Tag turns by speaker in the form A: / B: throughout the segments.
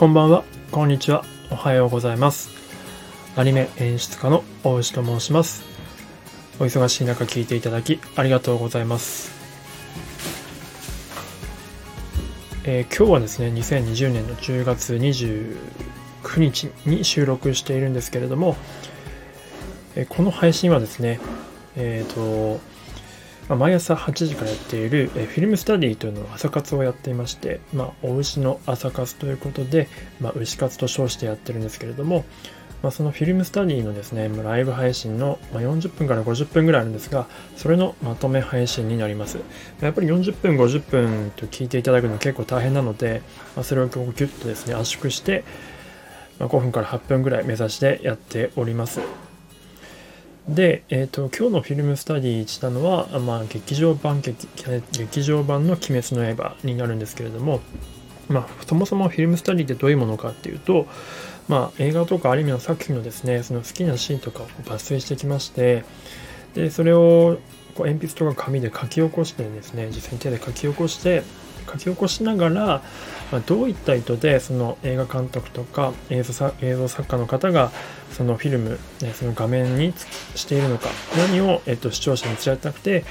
A: こんばんは、こんにちは、おはようございます。アニメ演出家の大石と申します。お忙しい中聞いていただきありがとうございます。えー今日はですね、2020年の10月29日に収録しているんですけれども、えーこの配信はですね、えっ、と、まあ毎朝8時からやっている、えフィルムスタディというのを朝活をやっていまして、まあ、お牛の朝活ということで、まあ、牛活と称してやってるんですけれども、まあ、そのフィルムスタディのですね、まライブ配信の、ま、40分から50分ぐらいあるんですが、それのまとめ配信になります。やっぱり40分、50分と聞いていただくの結構大変なので、ま、それをこうギュッとですね、圧縮して、ま、5分から8分ぐらい目指してやっております。で、えー、と今日のフィルムスタディしたのは、まあ、劇場版劇劇場版の「鬼滅の刃」になるんですけれども、まあ、そもそもフィルムスタディってどういうものかっていうと、まあ、映画とかアニメの作品のですねその好きなシーンとかを抜粋してきましてでそれをこう鉛筆とか紙で書き起こしてですね実際に手で書き起こして書き起こしながら、まあ、どういった意図でその映画監督とか映像映像作家の方がそのフィルム、ね、その画面にしているのか何を、えっと、視聴者に伝えたくて、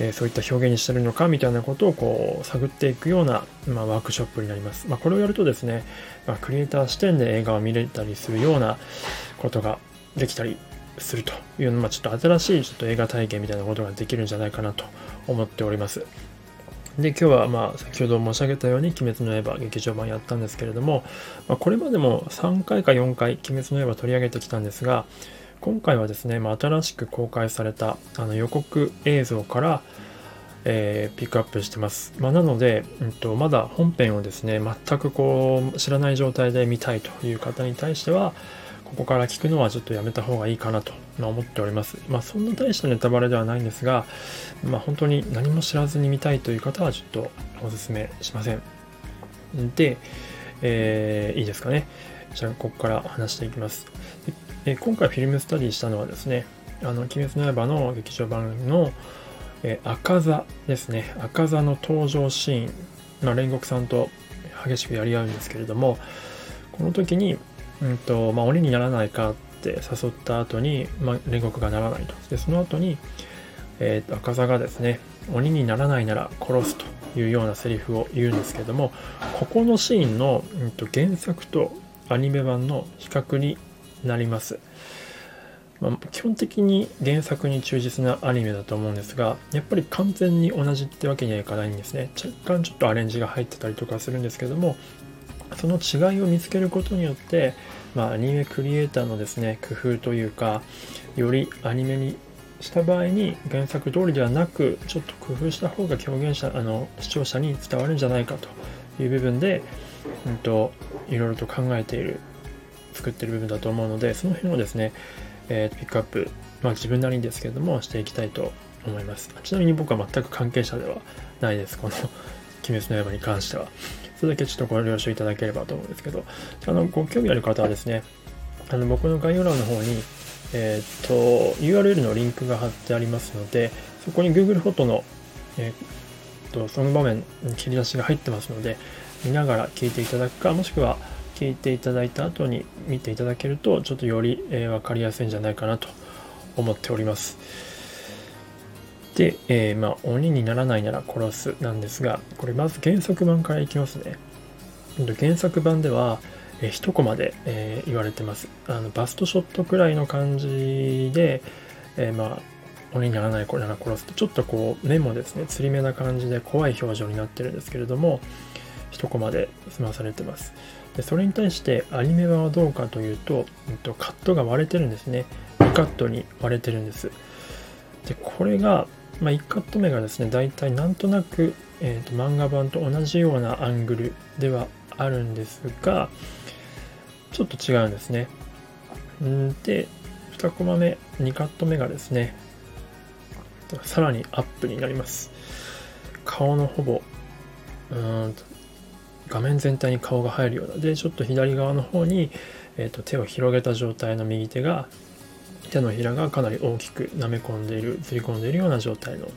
A: えーそういった表現にしているのかみたいなことをこう探っていくような、まあ、ワークショップになります、まあ、これをやるとですね、まあ、クリエイター視点で映画を見れたりするようなことができたりするという、まあ、ちょっと新しいちょっと映画体験みたいなことができるんじゃないかなと思っております。で今日はまあ先ほど申し上げたように「鬼滅の刃」劇場版やったんですけれども、まあ、これまでも3回か4回「鬼滅の刃」取り上げてきたんですが今回はですね、まあ、新しく公開されたあの予告映像から、えーピックアップしてます、まあ、なので、うん、とまだ本編をですね全くこう知らない状態で見たいという方に対してはここから聞くのはちょっとやめた方がいいかなと思っております。まあそんな大したネタバレではないんですが、まあ本当に何も知らずに見たいという方はちょっとお勧めしません。で、えーいいですかね。じゃあここから話していきます。え今回フィルムスタディしたのはですね、あの、鬼滅の刃の劇場版の、えー赤座ですね。赤座の登場シーン、まあ、煉獄さんと激しくやり合うんですけれども、この時に、うんとまあ、鬼にならないかって誘った後に、まあ、煉獄がならないと。で、その後に、えーと赤座がですね、鬼にならないなら殺すというようなセリフを言うんですけども、ここのシーンの、うん、と原作とアニメ版の比較になります。まあ、基本的に原作に忠実なアニメだと思うんですが、やっぱり完全に同じってわけにはいかないんですね。若干ちょっとアレンジが入ってたりとかするんですけども、その違いを見つけることによって、まあ、アニメクリエイターのですね工夫というかよりアニメにした場合に原作通りではなくちょっと工夫した方が表現者あの視聴者に伝わるんじゃないかという部分で、うん、といろいろと考えている作ってる部分だと思うのでその辺をですね、えーピックアップ、まあ、自分なりにですけれどもしていきたいと思います。ちなみに僕は全く関係者ではないです。この「鬼滅の刃」に関しては。それだけちょっとご了承いただければと思うんですけど、あの、ご興味ある方はですね、あの、僕の概要欄の方に、えーと、URL のリンクが貼ってありますので、そこに Google フォトの、えーっと、その場面、切り出しが入ってますので、見ながら聞いていただくか、もしくは聞いていただいた後に見ていただけると、ちょっとより、えーわかりやすいんじゃないかなと思っております。で、えーまあ、鬼にならないなら殺すなんですが、これまず原作版からいきますね。原作版では、えー一コマで、えー言われてます。あのバストショットくらいの感じで、えーまあ、鬼にならないなら殺すと、ちょっとこう、目もですね、つり目な感じで怖い表情になってるんですけれども、一コマで済まされてます。でそれに対してアニメ版はどうかというと、うんとカットが割れてるんですね。2カットに割れてるんです。で、これが、まあ、1カット目がですね、大体なんとなく、えーと漫画版と同じようなアングルではあるんですが、ちょっと違うんですね。んで、2コマ目、2カット目がですね、さらにアップになります。顔のほぼ、うん画面全体に顔が入るような。で、ちょっと左側の方に、えーと手を広げた状態の右手が手のひらがかなり大きく舐め込んでいる、ずり込んでいるような状態の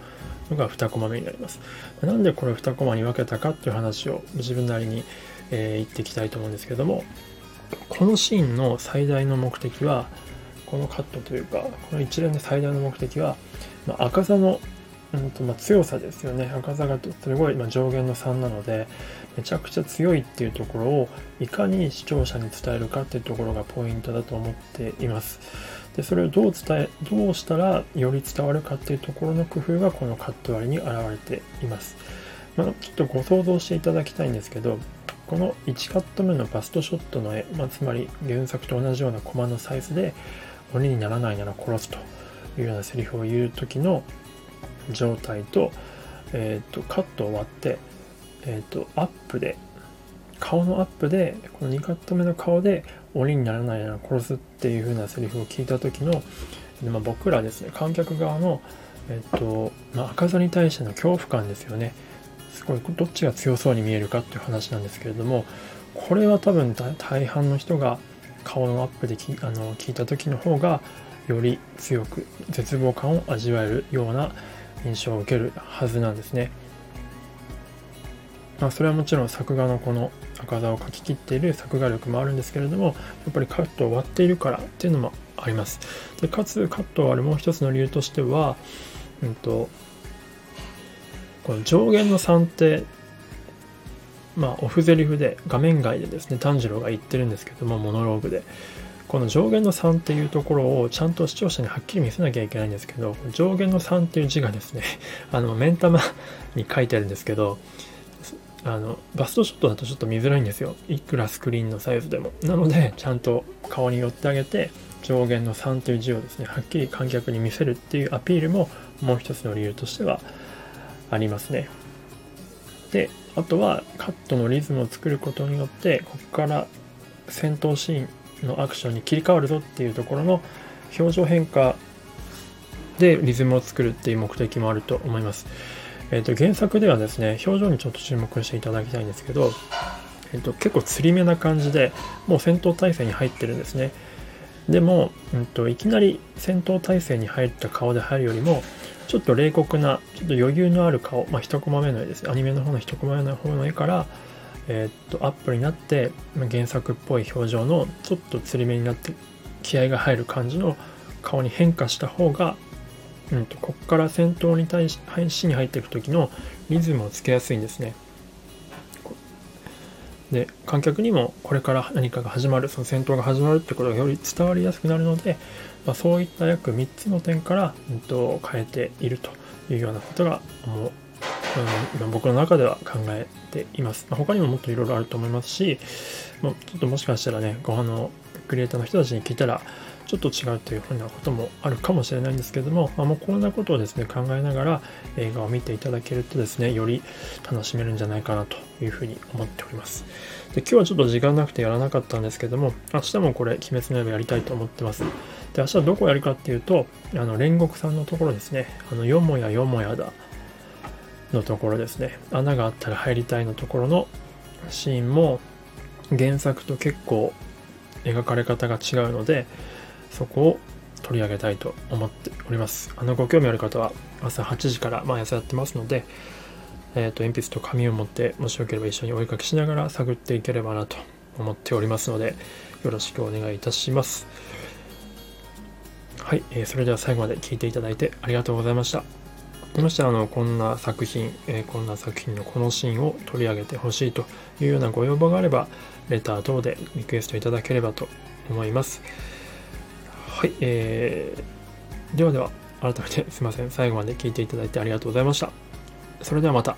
A: のが2コマ目になります。なんでこれ2コマに分けたかっていう話を自分なりに、えー、言っていきたいと思うんですけどもこのシーンの最大の目的はこのカットというかこの一連の最大の目的は、まあ、赤座の、うんとまあ、強さですよね赤座がすごい、まあ、上限の3なのでめちゃくちゃ強いっていうところをいかに視聴者に伝えるかっていうところがポイントだと思っていますでそれをどう伝えどうしたらより伝わるかっていうところの工夫がこのカット割りに現れています、まあ、ちょっとご想像していただきたいんですけどこの1カット目のバストショットの絵、まあ、つまり原作と同じようなコマのサイズで鬼にならないなら殺すというようなセリフを言う時の状態と,、えーと、カットを割って、えーと、アップで顔のアップでこの2カット目の顔で鬼にならないなら殺すっていう風なセリフを聞いた時の、まあ、僕らですね観客側の、えっ、とまあ、赤座に対しての恐怖感ですよねすごいどっちが強そうに見えるかっていう話なんですけれどもこれは多分大半の人が顔のアップできあの聞いた時の方がより強く絶望感を味わえるような印象を受けるはずなんですね。まあ、それはもちろん作画のこの赤座を描き切っている作画力もあるんですけれどもやっぱりカットを割っているからっていうのもあります。でかつカットを割るもう一つの理由としては、うんと、この上限の3ってまあ、オフゼリフで画面外でですね炭治郎が言ってるんですけどもモノローグで。この上限の3っていうところをちゃんと視聴者にはっきり見せなきゃいけないんですけど上限の3っていう字がですね あの目ん玉に書いてあるんですけどあのバストショットだとちょっと見づらいんですよ。いくらスクリーンのサイズでも。なのでちゃんと顔に寄ってあげて上限の3という字をですねはっきり観客に見せるっていうアピールももう一つの理由としてはありますね。であとはカットのリズムを作ることによってここから戦闘シーンのアクションに切り替わるぞっていうところの表情変化でリズムを作るっていう目的もあると思います。えっ、と原作ではですね表情にちょっと注目していただきたいんですけど、えーと、結構つり目な感じでもう戦闘態勢に入ってるんですね。でも、うんといきなり戦闘態勢に入った顔で入るよりもちょっと冷酷な、ちょっと余裕のある顔、まあ、一コマ目の絵です。アニメの方の一コマ目の方の絵から、えー、っと、アップになって、まあ、原作っぽい表情の、ちょっとつり目になって、気合が入る感じの顔に変化した方が、うんと、ここから戦闘に対し、配信に入っていく時のリズムをつけやすいんですね。で観客にもこれから何かが始まるその戦闘が始まるってことがより伝わりやすくなるので、まあ、そういった約3つの点から、うんと、変えているというようなことがもう、うん、僕の中では考えています。まあ、他にももっといろいろあると思いますし、まあ、ちょっともしかしたらね、ご飯のクリエイターの人たちに聞いたら、ちょっと違うというふうなこともあるかもしれないんですけども、まあ、もうこんなことをですね、考えながら映画を見ていただけるとですね、より楽しめるんじゃないかなというふうに思っております。で今日はちょっと時間なくてやらなかったんですけども、明日もこれ、鬼滅の刃やりたいと思ってます。で、明日はどこやるかっていうと、あの、煉獄さんのところですね。あの、よもやよもやだのところですね。穴があったら入りたいのところのシーンも原作と結構描かれ方が違うので、そこを取り上げたいと思っております。あの、ご興味ある方は朝8時から毎朝やってますので、えっ、ー、と、鉛筆と紙を持って、もしよければ一緒にお絵かきしながら探っていければなと思っておりますので、よろしくお願いいたします。はい、えー、それでは最後まで聞いていただいてありがとうございました。ましてあのこんな作品、えー、こんな作品のこのシーンを取り上げてほしいというようなご要望があれば、レター等でリクエストいただければと思います。はい、えー、ではでは、改めてすいません。最後まで聞いていただいてありがとうございました。それではまた。